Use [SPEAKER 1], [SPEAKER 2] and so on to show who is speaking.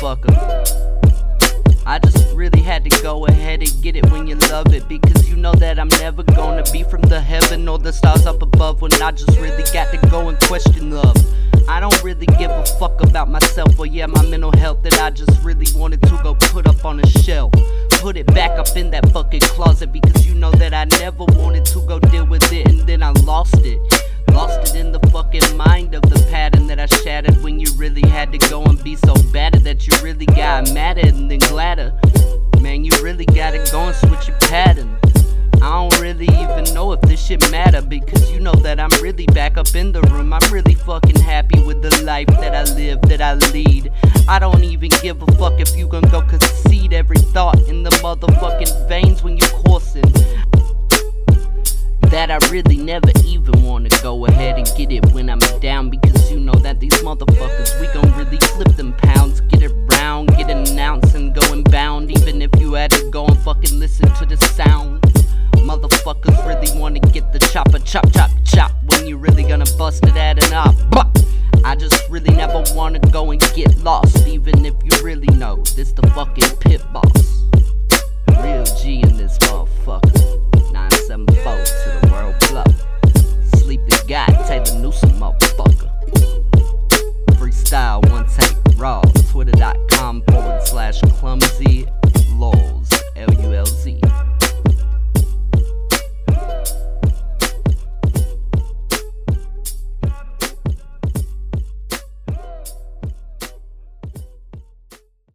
[SPEAKER 1] motherfucker. I just really had to go ahead and get it when you love it Because you know that I'm never gonna be from the heaven or the stars up above When I just really got to go and question love I don't really give a fuck about myself or yeah my mental health That I just really wanted to go put up on a shelf Put it back up in that fucking closet Because you know that I never really had to go and be so bad that you really got madder and then gladder. Man, you really gotta go and switch your pattern. I don't really even know if this shit matter because you know that I'm really back up in the room. I'm really fucking happy with the life that I live, that I lead. I don't even give a fuck if you gon' go concede every thought in the motherfucking veins when you coursing that I really never even wanna go ahead and get it when I'm down because know that these motherfuckers we gon' really flip them pounds, get it round, get announced and going bound even if you had to go and fucking listen to the sound. Motherfuckers really wanna get the chopper chop chop chop when you really gonna bust it at an op. I just really never wanna go and get lost even if you really know this the fucking pit boss. forward slash clumsy lulz, L U L Z.